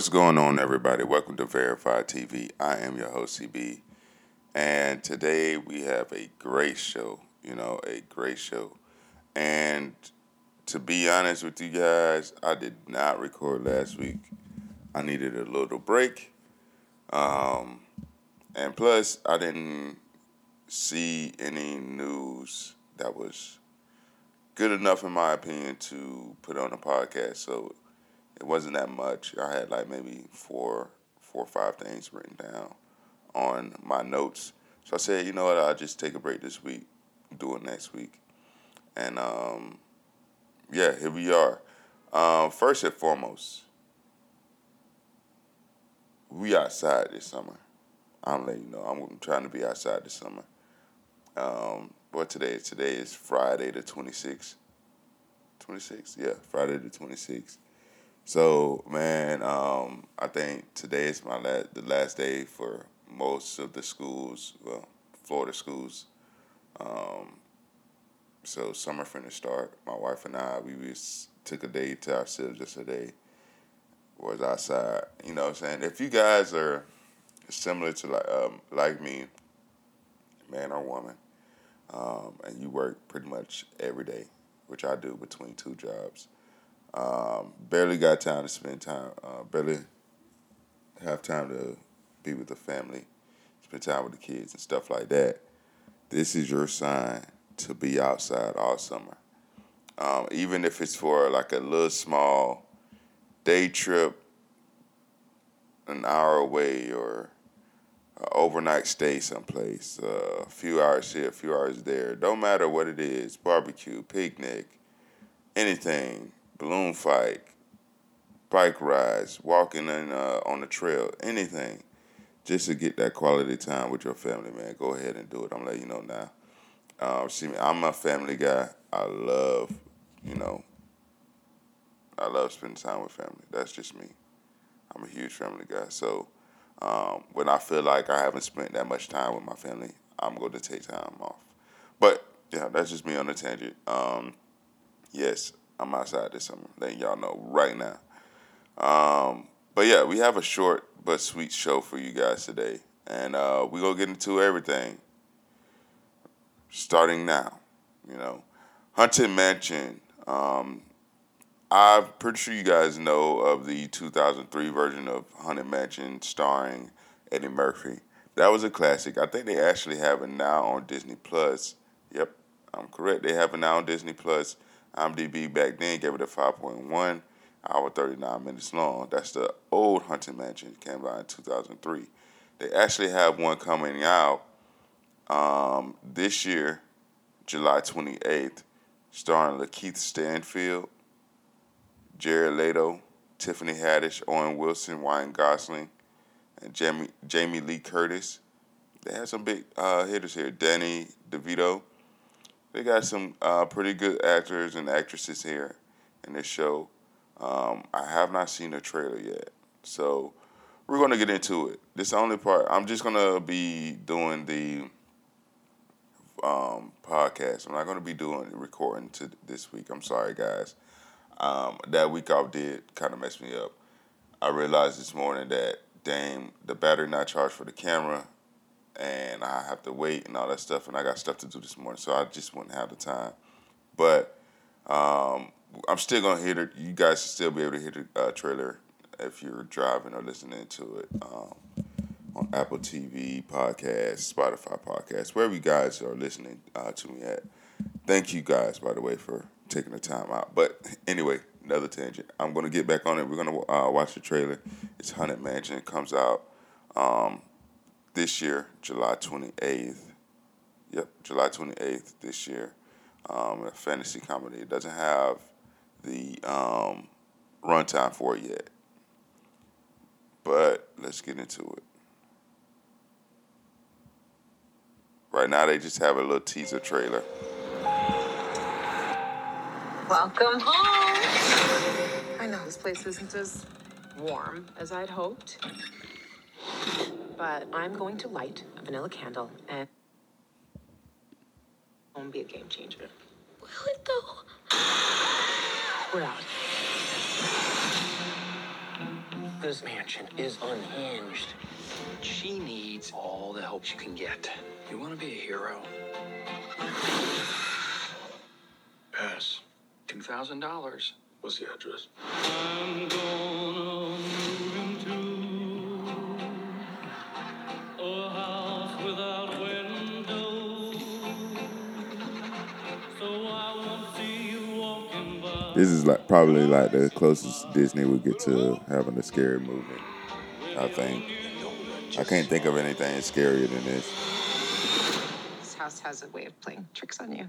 What's going on, everybody? Welcome to Verified TV. I am your host, CB. And today we have a great show, you know, a great show. And to be honest with you guys, I did not record last week. I needed a little break. Um, and plus, I didn't see any news that was good enough, in my opinion, to put on a podcast. So it wasn't that much. I had like maybe four, four or five things written down on my notes. So I said, you know what, I'll just take a break this week, do it next week. And um, yeah, here we are. Um, first and foremost, we outside this summer. I'm letting you know I'm trying to be outside this summer. Um, what today? Today is Friday the 26th. 26th, yeah, Friday the 26th. So man, um, I think today is my last, the last day for most of the schools, well, Florida schools. Um, so summer finna start. My wife and I, we took a day to ourselves yesterday. Was outside, you know what I'm saying? If you guys are similar to like um, like me, man or woman, um, and you work pretty much every day, which I do between two jobs. Um, barely got time to spend time. Uh, barely have time to be with the family, spend time with the kids and stuff like that. This is your sign to be outside all summer. Um, even if it's for like a little small day trip, an hour away, or overnight stay someplace, uh, a few hours here, a few hours there. Don't matter what it is barbecue, picnic, anything, balloon fight, bike rides, walking in, uh, on the trail, anything. Just to get that quality time with your family, man. Go ahead and do it. I'm letting you know now. Um, see me, I'm a family guy. I love, you know, I love spending time with family. That's just me. I'm a huge family guy. So, um, when I feel like I haven't spent that much time with my family, I'm going to take time off. But yeah, that's just me on a tangent. Um, yes, I'm outside this summer, letting y'all know right now. Um, but yeah, we have a short but sweet show for you guys today, and uh, we're gonna get into everything starting now. You know, Haunted Mansion. Um, I'm pretty sure you guys know of the 2003 version of Haunted Mansion starring Eddie Murphy. That was a classic. I think they actually have it now on Disney Plus. Yep, I'm correct. They have it now on Disney Plus. IMDb back then gave it a 5.1, hour 39 minutes long. That's the old Haunted Mansion. Came out in 2003. They actually have one coming out um, this year, July 28th, starring Lakeith Stanfield Jared Leto, Tiffany Haddish, Owen Wilson, Ryan Gosling, and Jamie, Jamie Lee Curtis. They have some big uh, hitters here. Danny DeVito. They got some uh, pretty good actors and actresses here in this show. Um, I have not seen the trailer yet, so we're going to get into it. This only part. I'm just going to be doing the um, podcast. I'm not going to be doing recording to this week. I'm sorry, guys. Um, that week off did kind of mess me up. I realized this morning that dang, the battery not charged for the camera, and I have to wait and all that stuff, and I got stuff to do this morning, so I just wouldn't have the time. But um, I'm still gonna hear it. You guys should still be able to hear the uh, trailer if you're driving or listening to it um, on Apple TV podcast, Spotify podcast, wherever you guys are listening uh, to me at. Thank you guys, by the way, for taking the time out. But anyway, another tangent. I'm gonna get back on it. We're gonna uh, watch the trailer. It's Haunted Mansion. It comes out um, this year, July 28th. Yep, July 28th this year. Um, a fantasy comedy. It doesn't have the um, runtime for it yet. But let's get into it. Right now, they just have a little teaser trailer. Welcome home. I know this place isn't as warm as I'd hoped, but I'm going to light a vanilla candle and it won't be a game changer. Will it though? We're out. This mansion is unhinged. She needs all the help she can get. You want to be a hero? Pass. $2,000. What's the address? Is like probably like the closest Disney would get to having a scary movie. I think. I can't think of anything scarier than this. This house has a way of playing tricks on you.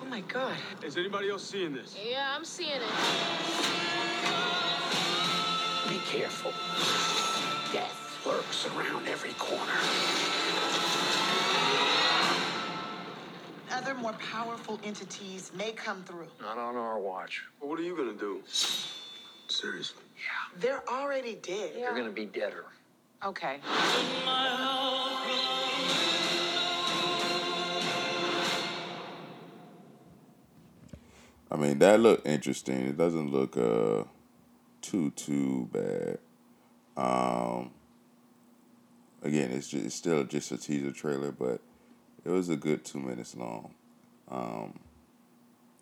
Oh my god. Is anybody else seeing this? Yeah, I'm seeing it. Be careful. Death lurks around every corner. Other more powerful entities may come through. Not on our watch. Well, what are you gonna do? Seriously. Yeah. They're already dead. They're gonna be deader. Okay. I mean, that looked interesting. It doesn't look uh too too bad. Um, again, it's just it's still just a teaser trailer, but it was a good two minutes long. Um,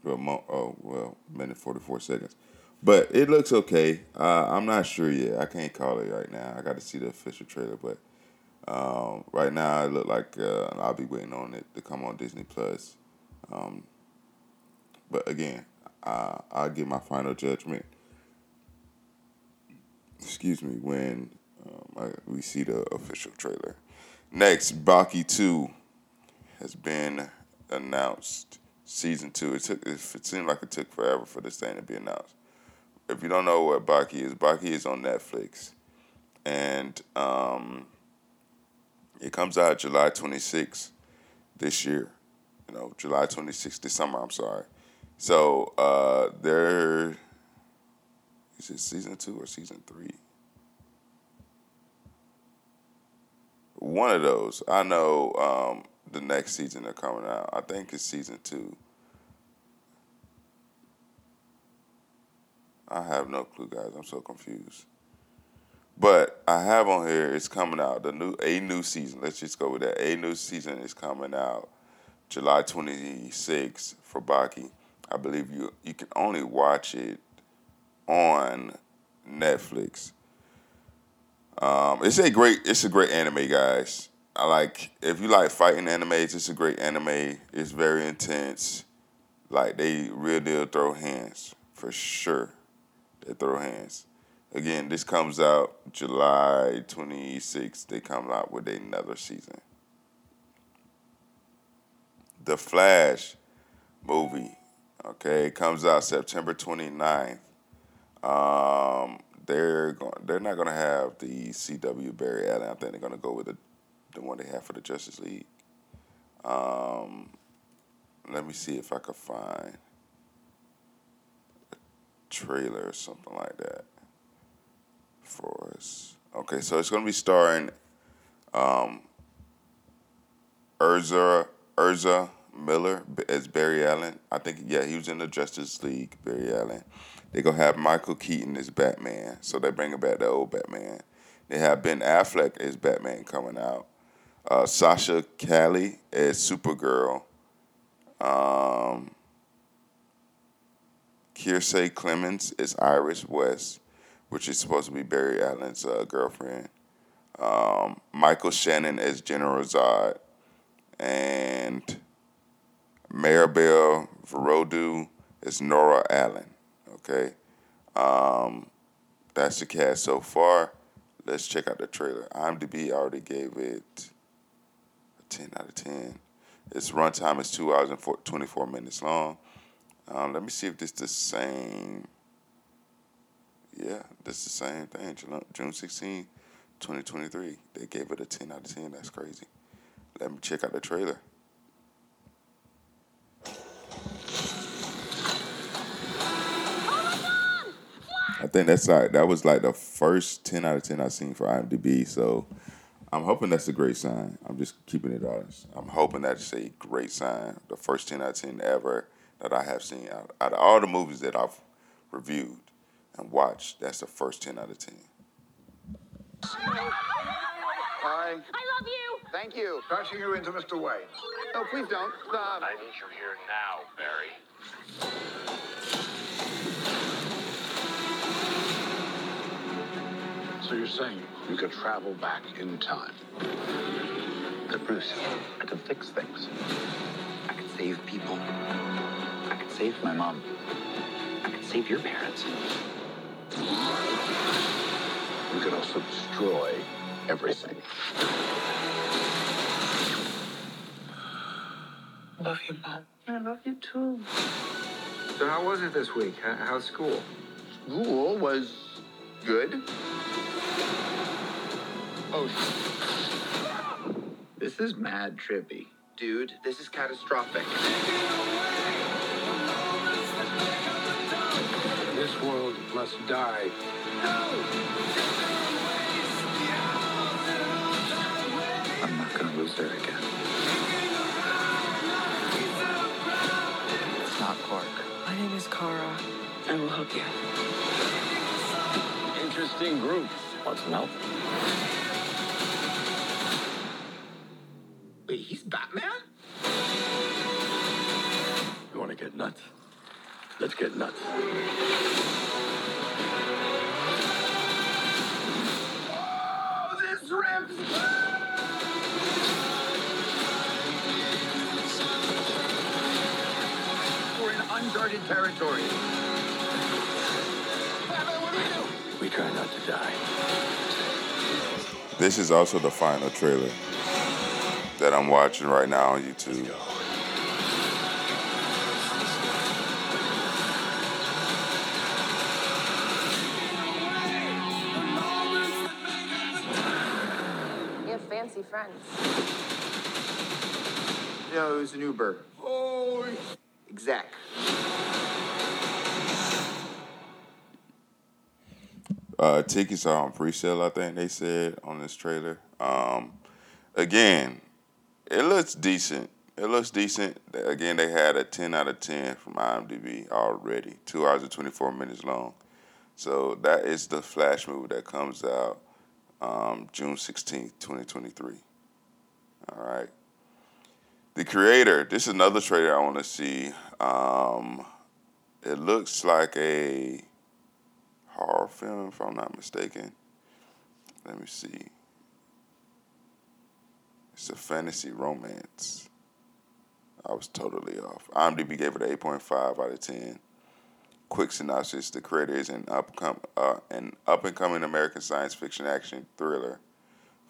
well, mo- oh well, minute forty four seconds, but it looks okay. Uh, I'm not sure yet. I can't call it right now. I got to see the official trailer, but um, right now it look like uh, I'll be waiting on it to come on Disney Plus. Um, but again, uh, I'll give my final judgment. Excuse me, when um, I, we see the official trailer. Next, Baki Two has been announced. Season two. It took. It seemed like it took forever for this thing to be announced. If you don't know what Baki is, Baki is on Netflix, and um, it comes out July 26th this year. You know, July 26th this summer. I'm sorry. So uh, there is it season two or season three? One of those. I know um, the next season they're coming out. I think it's season two. I have no clue, guys. I'm so confused. But I have on here it's coming out the new a new season. Let's just go with that. A new season is coming out July 26th for Baki. I believe you you can only watch it on Netflix. Um, it's a great it's a great anime, guys. I like if you like fighting animes, it's a great anime. It's very intense. Like they real deal throw hands for sure. They throw hands. Again, this comes out July 26th. They come out with another season. The Flash movie, okay, comes out September 29th. Um, they're going. They're not going to have the CW Barry Allen. I think they're going to go with the the one they have for the Justice League. Um, let me see if I can find a trailer or something like that for us. Okay, so it's going to be starring um, Ezra Ezra Miller as Barry Allen. I think yeah, he was in the Justice League. Barry Allen. They gonna have Michael Keaton as Batman, so they're bringing back the old Batman. They have Ben Affleck as Batman coming out. Uh, Sasha Calle as Supergirl. Um, Kiersey Clemons as Iris West, which is supposed to be Barry Allen's uh, girlfriend. Um, Michael Shannon as General Zod. And Maribel Verdú as Nora Allen. Okay. Um, that's the cast so far. Let's check out the trailer. IMDb already gave it a 10 out of 10. Its runtime is 2 hours and four, 24 minutes long. Um, let me see if this the same. Yeah, this is the same thing. June 16, 2023. They gave it a 10 out of 10. That's crazy. Let me check out the trailer. I think that's like that was like the first ten out of ten I've seen for IMDb. So I'm hoping that's a great sign. I'm just keeping it honest. I'm hoping that's a great sign. The first 10 out of 10 ever that I have seen out, out of all the movies that I've reviewed and watched, that's the first 10 out of 10. Hi. I love you. Thank you. Passing you into Mr. Wayne. No, please don't. Stop. I need you here now, Barry. So you're saying you could travel back in time? But Bruce, I could fix things. I could save people. I could save my mom. I could save your parents. You could also destroy everything. Love you, Mom. I love you too. So how was it this week? How's school? School was good. Oh, this is mad trippy. Dude, this is catastrophic. This world must die. I'm not gonna lose her again. It's not Clark. My name is Kara. I will help you. Interesting group. Want some help? Wait, he's Batman? You want to get nuts? Let's get nuts. Oh, this rips! We're in uncharted territory. Batman, what do we do? We try not to die. This is also the final trailer that I'm watching right now on YouTube. You have fancy friends. You know, it was an Uber. Oh, exec. Uh, tickets are on pre-sale. I think they said on this trailer. Um, again, it looks decent. It looks decent. Again, they had a 10 out of 10 from IMDb already. Two hours and 24 minutes long. So that is the Flash movie that comes out um, June 16th, 2023. All right. The creator. This is another trailer I want to see. Um, it looks like a horror film, if I'm not mistaken. Let me see. It's a fantasy romance. I was totally off. IMDb gave it an 8.5 out of 10. Quick synopsis: The creator is an up uh, an up and coming American science fiction action thriller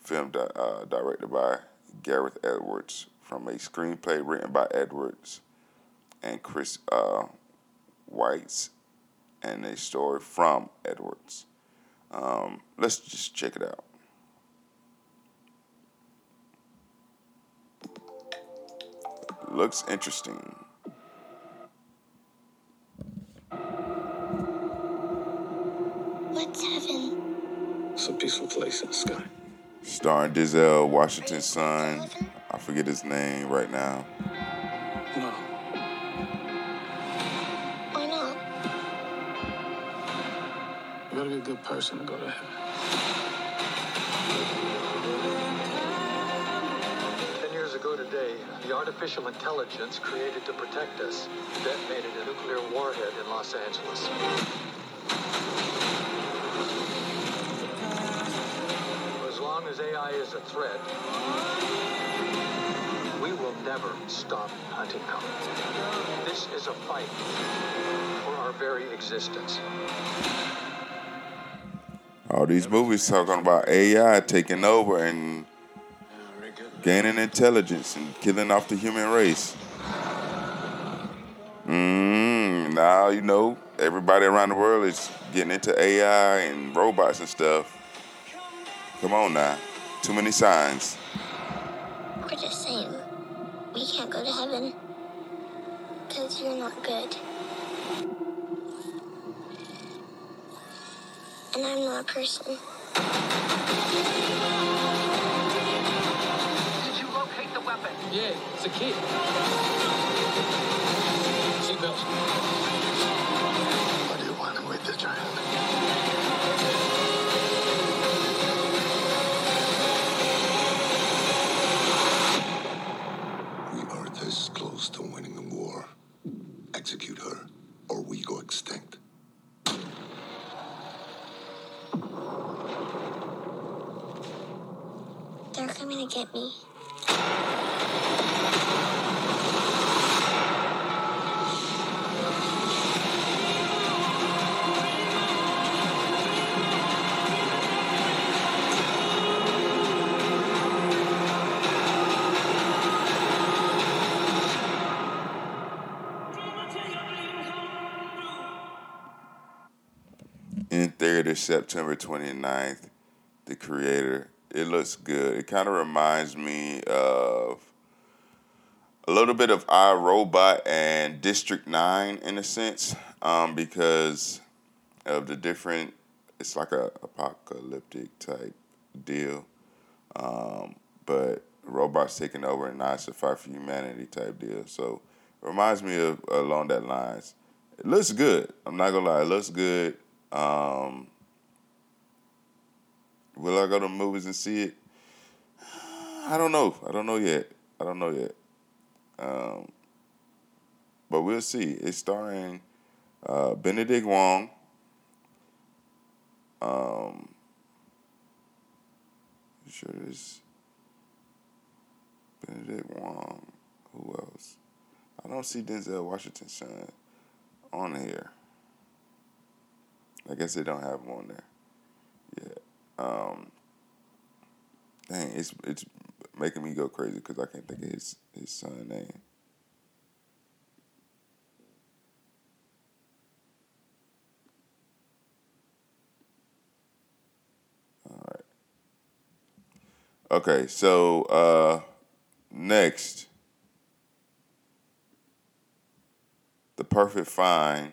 film uh, directed by Gareth Edwards from a screenplay written by Edwards and Chris uh, and a story from Edwards. Um, let's just check it out. Looks interesting. What's heaven? It's a peaceful place in the sky. Starring Denzel Washington's son. I forget his name right now. No. Why not? You gotta be a good person to go to heaven. Artificial intelligence created to protect us detonated a nuclear warhead in Los Angeles. As long as AI is a threat, we will never stop hunting them. This is a fight for our very existence. All these movies talking about AI taking over and gaining intelligence and killing off the human race. Mm, now you know everybody around the world is getting into AI and robots and stuff. Come on now, too many signs. We're just saying we can't go to heaven because you're not good. And I'm not a person. Yeah, it's a kid. Seatbelts. Why do you want him with the child? We are this close to winning the war. Execute her, or we go extinct. They're coming to get me. Theater September 29th. The creator. It looks good. It kind of reminds me of a little bit of I Robot and District 9 in a sense, um, because of the different. It's like a apocalyptic type deal, um, but robots taking over and to fight for humanity type deal. So it reminds me of along that lines. It looks good. I'm not gonna lie. It looks good. Um, will I go to movies and see it? I don't know. I don't know yet. I don't know yet. Um, but we'll see. It's starring uh, Benedict Wong. Um, sure it's Benedict Wong. Who else? I don't see Denzel Washington's son on here. I guess they don't have him on there. Yeah. Um, dang, it's it's making me go crazy because I can't think of his his son name. All right. Okay, so uh, next, the perfect find.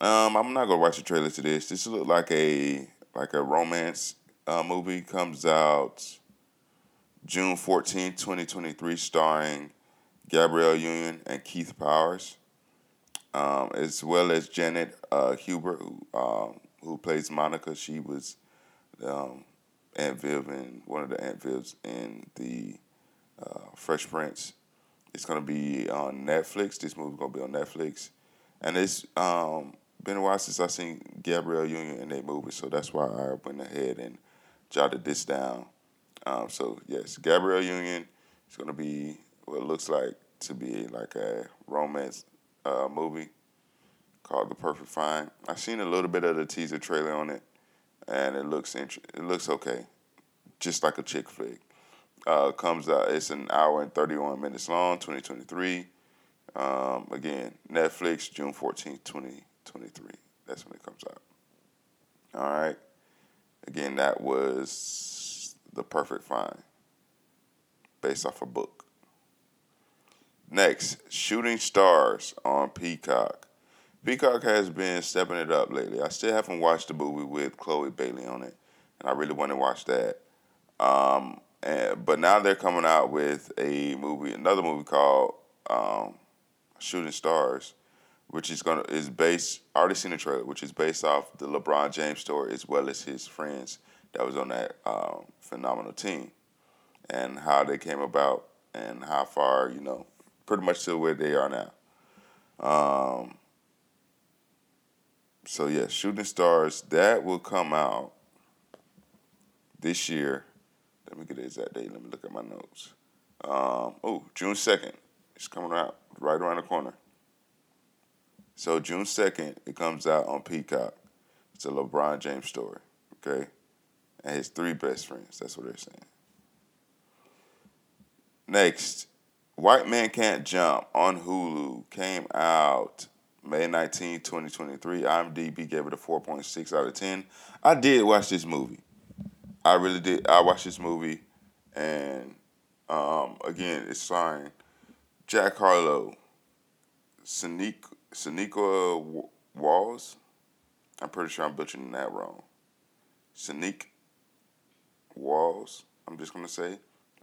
Um, I'm not gonna watch the trailer to this. This look like a like a romance uh, movie. Comes out June 14, 2023, starring Gabrielle Union and Keith Powers, um, as well as Janet uh, Hubert, who um, who plays Monica. She was um, Aunt Viv in one of the Aunt Vivs in the uh, Fresh Prince. It's gonna be on Netflix. This movie's gonna be on Netflix, and it's um, been a while since I seen Gabrielle Union in a movie, so that's why I went ahead and jotted this down. Um, so yes, Gabrielle Union is gonna be what it looks like to be like a romance uh, movie called The Perfect Find. I've seen a little bit of the teaser trailer on it, and it looks int- it looks okay, just like a chick flick. Uh, comes out. It's an hour and thirty one minutes long. Twenty twenty three. Um, again, Netflix, June fourteenth, twenty twenty three. That's when it comes out. All right. Again, that was the perfect find, based off a book. Next, Shooting Stars on Peacock. Peacock has been stepping it up lately. I still haven't watched the movie with Chloe Bailey on it, and I really want to watch that. Um, and, but now they're coming out with a movie, another movie called um, Shooting Stars, which is gonna is based. I already seen the trailer, which is based off the LeBron James story as well as his friends that was on that um, phenomenal team, and how they came about and how far you know, pretty much to where they are now. Um, so yeah, Shooting Stars that will come out this year. Let me get the exact date. Let me look at my notes. Um, oh, June second. It's coming out right around the corner. So June second, it comes out on Peacock. It's a LeBron James story. Okay, and his three best friends. That's what they're saying. Next, White Man Can't Jump on Hulu came out May 19, 2023. IMDb gave it a 4.6 out of 10. I did watch this movie. I really did. I watched this movie, and um, again, it's starring Jack Harlow, Saniq, Saniqua Walls. I'm pretty sure I'm butchering that wrong. Saniq Walls. I'm just gonna say.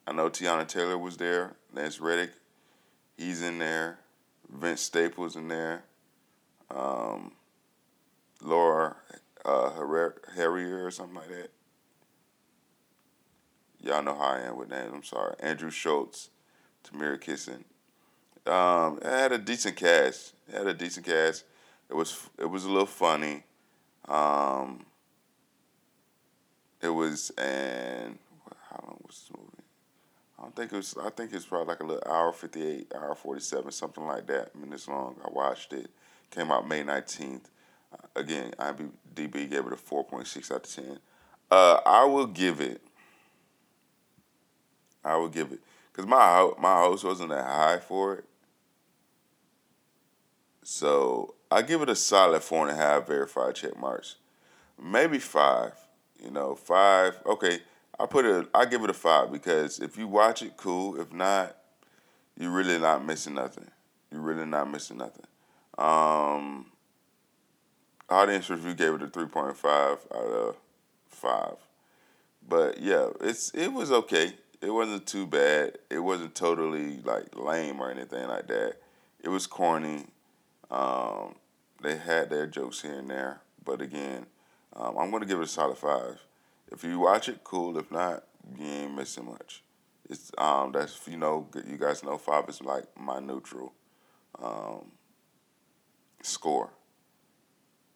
I know Teyana Taylor was there. Lance Reddick, he's in there. Vince Staples in there. Um, Laura uh, Herrera, Harrier or something like that. Y'all know how I am with names. I'm sorry. Andrew Schulz, Tamira Kissin. Um, it had a decent cast. It had a decent cast. It was it was a little funny. Um, it was and how long was this movie? I don't think it was. I think it's probably like a little hour fifty eight, hour forty seven, something like that minutes long. I watched it. Came out May nineteenth. Uh, again, IMDb gave it a four point six out of ten. Uh, I will give it. I will give it because my my host wasn't that high for it. So I give it a solid four and a half verified check marks, maybe five. You know, five. Okay, I put it. I give it a five because if you watch it, cool. If not, you're really not missing nothing. You're really not missing nothing. Um, audience review gave it a three point five out of five. But yeah, it's it was okay. It wasn't too bad. It wasn't totally like lame or anything like that. It was corny. Um, they had their jokes here and there, but again, um, I'm gonna give it a solid five. If you watch it, cool. If not, you ain't missing much. It's um that's you know you guys know five is like my neutral um, score.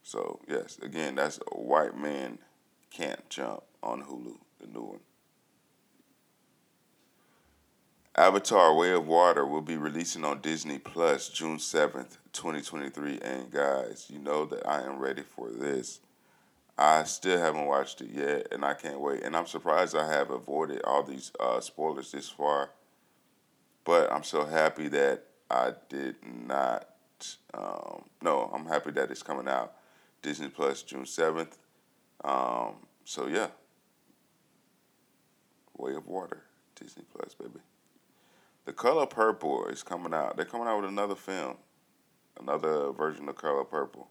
So yes, again that's a White Man Can't Jump on Hulu, the new one. Avatar Way of Water will be releasing on Disney Plus June 7th, 2023. And guys, you know that I am ready for this. I still haven't watched it yet, and I can't wait. And I'm surprised I have avoided all these uh, spoilers this far. But I'm so happy that I did not. Um, no, I'm happy that it's coming out Disney Plus June 7th. Um, so, yeah. Way of Water, Disney Plus, baby. The Color Purple is coming out. They're coming out with another film, another version of Color Purple.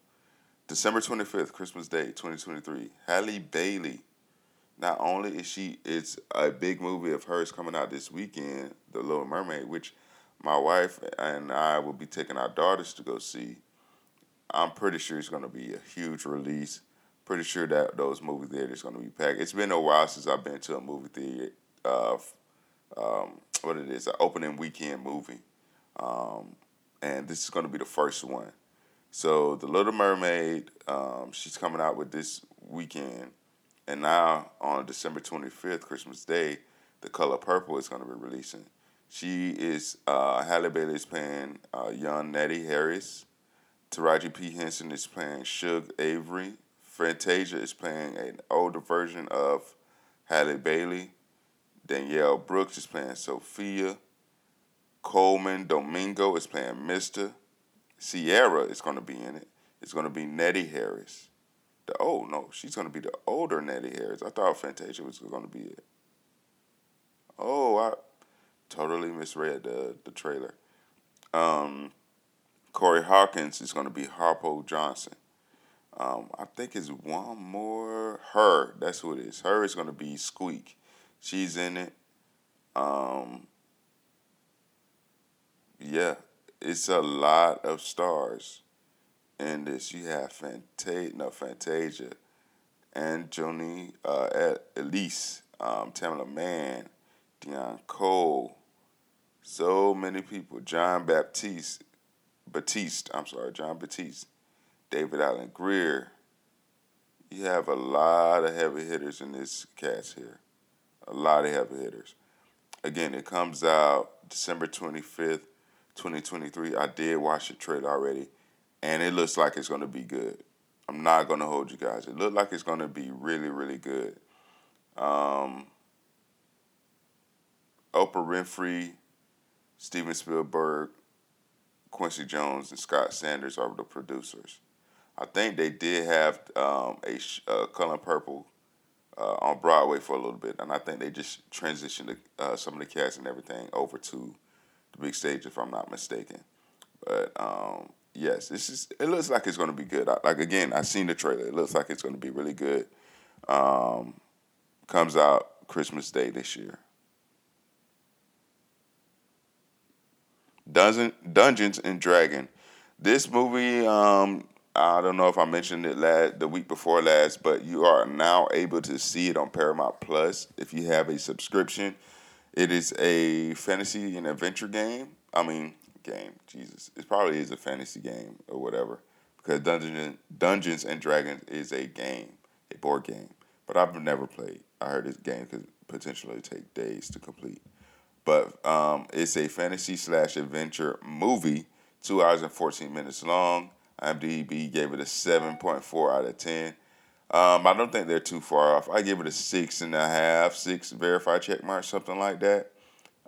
December 25th, Christmas Day, 2023. Halle Bailey. Not only is she, it's a big movie of hers coming out this weekend, The Little Mermaid, which my wife and I will be taking our daughters to go see. I'm pretty sure it's going to be a huge release. Pretty sure that those movie theaters going to be packed. It's been a while since I've been to a movie theater. Uh, um, what it is, an opening weekend movie, um, and this is going to be the first one. So the Little Mermaid, um, she's coming out with this weekend, and now on December twenty fifth, Christmas Day, The Color Purple is going to be releasing. She is uh, Halle Bailey is playing uh, young Nettie Harris. Taraji P Henson is playing Shug Avery. Fantasia is playing an older version of Halle Bailey. Danielle Brooks is playing Sophia. Colman Domingo is playing Mister. Ciara is going to be in it. It's going to be Nettie Harris. The oh no, she's going to be the older Nettie Harris. I thought Fantasia was going to be it. Oh, I totally misread the the trailer. Um, Corey Hawkins is going to be Harpo Johnson. Um, I think it's one more. Her, that's who it is. Her is going to be Squeak. She's in it. Um, yeah, it's a lot of stars in this. You have Fantasia, no Fantasia, and Joni, uh, Elise, um, Tamela Mann, Deon Cole, so many people. Jon Baptiste, Batiste, I'm sorry, Jon Batiste, David Alan Grier. You have a lot of heavy hitters in this cast here. A lot of heavy hitters. Again, it comes out December 25th, 2023. I did watch the trailer already, and it looks like it's going to be good. I'm not going to hold you guys. It looks like it's going to be really, really good. Um, Oprah Winfrey, Steven Spielberg, Quincy Jones, and Scott Sanders are the producers. I think they did have um, a uh, Color Purple uh, on Broadway for a little bit, and I think they just transitioned uh, some of the cast and everything over to the big stage, if I'm not mistaken. But um, yes, this is. It looks like it's going to be good. I, like again, I've seen the trailer. It looks like it's going to be really good. Um, comes out Christmas Day this year. Dungeon, Dungeons and Dragon. This movie um, I don't know if I mentioned it last the week before last, but you are now able to see it on Paramount Plus if you have a subscription. It is a fantasy and adventure game. I mean, game. Jesus, it probably is a fantasy game or whatever because Dungeons Dungeons and Dragons is a game, a board game. But I've never played. I heard this game could potentially take days to complete. But um, it's a fantasy slash adventure movie, two hours and fourteen minutes long. IMDb gave it a seven point four out of ten. Um, I don't think they're too far off. I give it a six and a half, six verified check mark, something like that.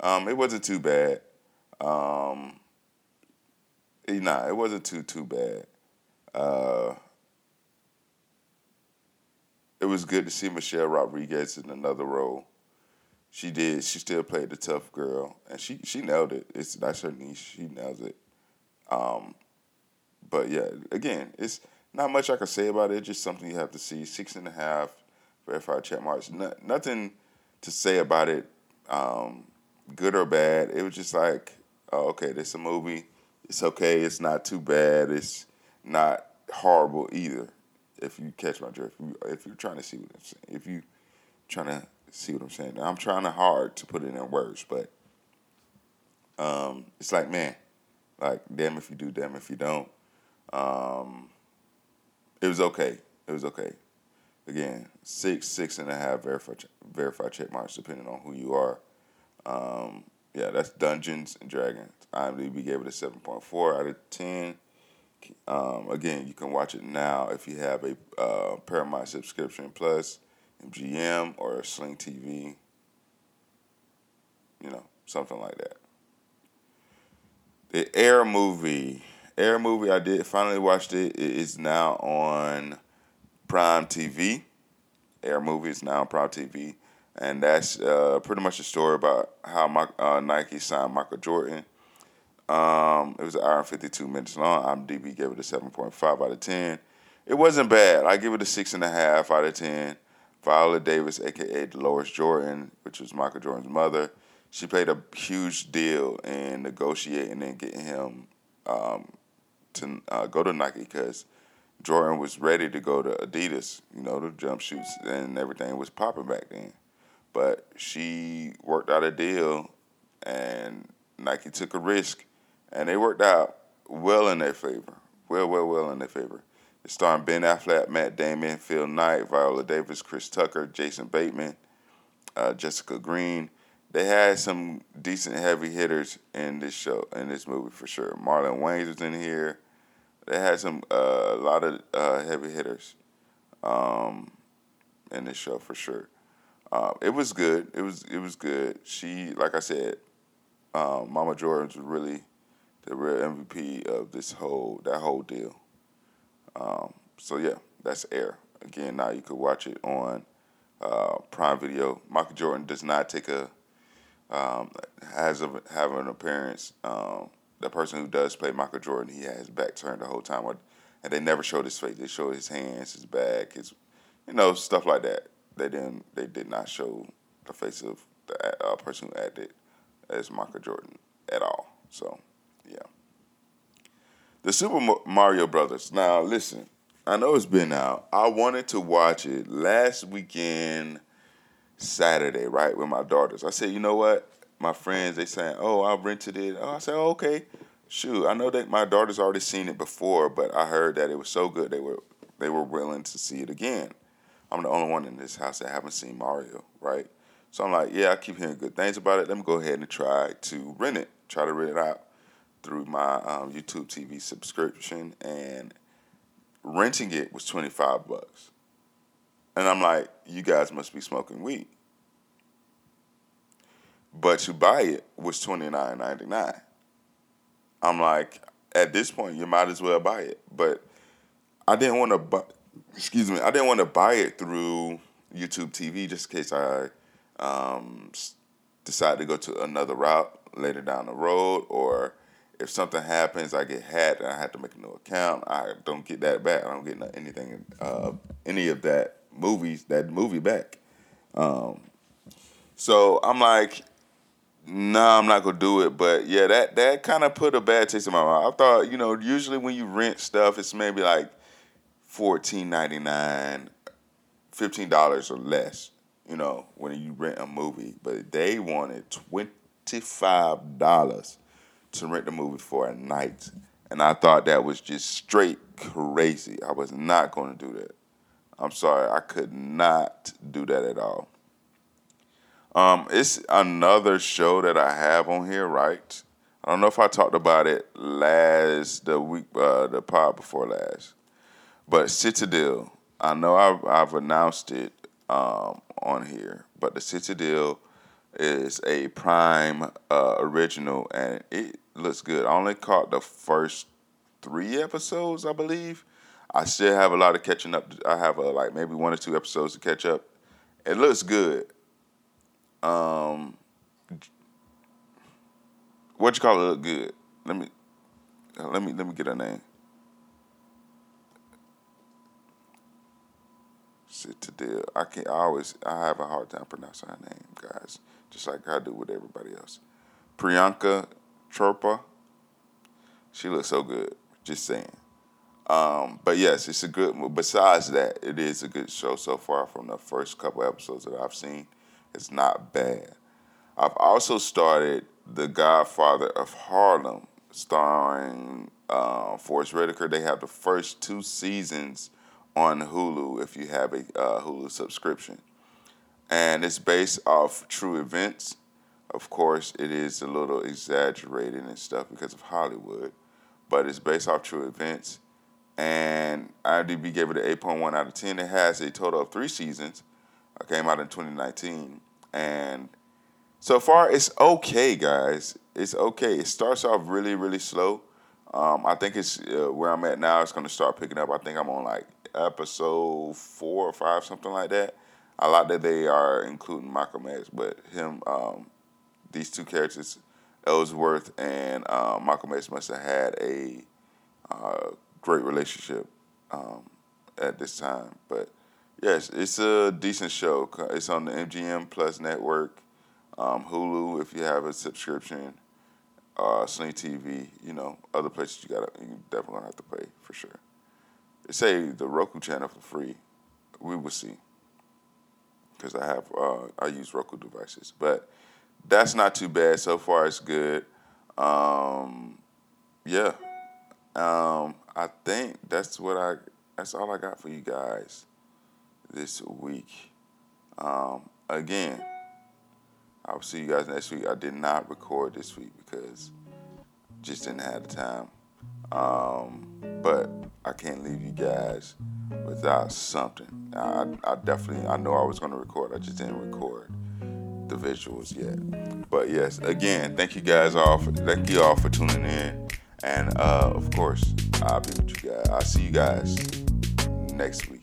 Um, it wasn't too bad. Um, eh, nah, it wasn't too too bad. Uh, it was good to see Michelle Rodriguez in another role. She did. She still played the tough girl, and she she nailed it. It's that's her niche. She nails it. Um, but yeah, again, it's not much I can say about it. It's Just something you have to see. Six and a half verified check marks. No, nothing to say about it, um, good or bad. It was just like, oh, okay, this is a movie. It's okay. It's not too bad. It's not horrible either. If you catch my drift, if, you, if you're trying to see what I'm saying, if you trying to see what I'm saying, I'm trying hard to put it in words, but um, it's like man, like damn if you do, damn if you don't. Um, it was okay. It was okay. Again, six, six and a half verified verified check marks depending on who you are. Um, yeah, that's Dungeons and Dragons. IMDb gave it a seven point four out of ten. Um, again, you can watch it now if you have a uh, Paramount subscription plus MGM or Sling TV. You know, something like that. The Air movie. Air movie, I did finally watched it. It is now on Prime TV. Air movie is now on Prime TV. And that's uh, pretty much a story about how my, uh, Nike signed Michael Jordan. Um, it was an hour and 52 minutes long. IMDb gave it a 7.5 out of 10. It wasn't bad. I give it a 6.5 out of 10. Viola Davis, aka Dolores Jordan, which was Michael Jordan's mother, she played a huge deal in negotiating and getting him um, to uh, go to Nike because Jordan was ready to go to Adidas, you know, the jump jumpsuits and everything was popping back then. But she worked out a deal and Nike took a risk and they worked out well in their favor. Well, well, well in their favor. It's starring Ben Affleck, Matt Damon, Phil Knight, Viola Davis, Chris Tucker, Jason Bateman, uh, Jessica Green. They had some decent heavy hitters in this show, in this movie for sure. Marlon Wayans was in here. They had some uh, a lot of uh, heavy hitters um, in this show for sure. Uh, it was good. It was it was good. She, like I said, um, Mama Jordan was really the real MVP of this whole that whole deal. Um, so yeah, that's Air. Again, now you could watch it on uh, Prime Video. Michael Jordan does not take a um, has a, have an appearance. The person who does play Michael Jordan, he has his back turned the whole time, and they never showed his face. They showed his hands, his back, his you know stuff like that. They didn't. They did not show the face of the uh, person who acted as Michael Jordan at all. So yeah. The Super Mario Brothers. Now, listen, I know it's been out. I wanted to watch it last weekend, Saturday, right, with my daughters. I said, you know what? My friends, they saying, oh, I rented it. Oh, I said, oh, okay. Shoot, I know that my daughters already seen it before, but I heard that it was so good they were they were willing to see it again. I'm the only one in this house that haven't seen Mario, right? So I'm like, yeah, I keep hearing good things about it. Let me go ahead and try to rent it, try to rent it out through my um, YouTube TV subscription, and renting it was twenty five bucks. And I'm like, you guys must be smoking weed. But to buy it was twenty nine ninety nine. I'm like, at this point, you might as well buy it. But I didn't want to buy. Excuse me, I didn't want to buy it through YouTube TV just in case I um, decide to go to another route later down the road or if something happens, I get hacked and I have to make a new account. I don't get that back. I don't get anything, uh, any of that movies, that movie back. Um, so I'm like, No, I'm not gonna do it. But yeah, that that kind of put a bad taste in my mouth. I thought, you know, usually when you rent stuff, it's maybe like fourteen ninety nine, fifteen dollars or less. You know, when you rent a movie, but they wanted twenty five dollars to rent the movie for a night, and I thought that was just straight crazy. I was not to do that. I'm sorry, I could not do that at all. Um, it's another show that I have on here, right? I don't know if I talked about it last the week, uh, the pod before last, but Citadel. I know I've, I've announced it um, on here, but the Citadel is a Prime uh, original, and it looks good. I only caught the first three episodes, I believe. I still have a lot of catching up. I have a, like maybe one or two episodes to catch up. It looks good. Um, what you call it look good? Let me let me let me get her name. Sit to Citadel. I can't. I always. I have a hard time pronouncing her name, guys. Just like I do with everybody else. Priyanka Chopra. She looks so good. Just saying. Um, but yes, it's a good. Besides that, it is a good show so far. From the first couple episodes that I've seen, it's not bad. I've also started The Godfather of Harlem, starring uh, Forest Whitaker. They have the first two seasons on Hulu if you have a uh, Hulu subscription. And it's based off true events. Of course, it is a little exaggerated and stuff because of Hollywood, but it's based off true events. And IMDb gave it an 8.1 out of 10. It has a total of three seasons. It came out in 2019. And so far, it's okay, guys. It's okay. It starts off really, really slow. Um, I think it's uh, where I'm at now. It's going to start picking up. I think I'm on like episode four or five, something like that. I like that they are including Malcolm X, but him, um, these two characters, Ellsworth and uh, Malcolm must have had a uh, great relationship um, at this time. But yes, it's a decent show. It's on the MGM Plus network, um, Hulu if you have a subscription, uh, Sling TV. You know, other places you gotta you definitely gonna have to pay for sure. They say the Roku channel for free. We will see. Because I have uh, I use Roku devices, but that's not too bad so far. It's good. Um, yeah. Um, I think that's what I. That's all I got for you guys this week. Um, again, I'll see you guys next week. I did not record this week because just didn't have the time. Um, but I can't leave you guys without something. I, I definitely, I know I was going to record. I just didn't record the visuals yet. But yes, again, thank you guys all for, thank you all for tuning in. And uh, of course, I'll be with you guys. I'll see you guys next week.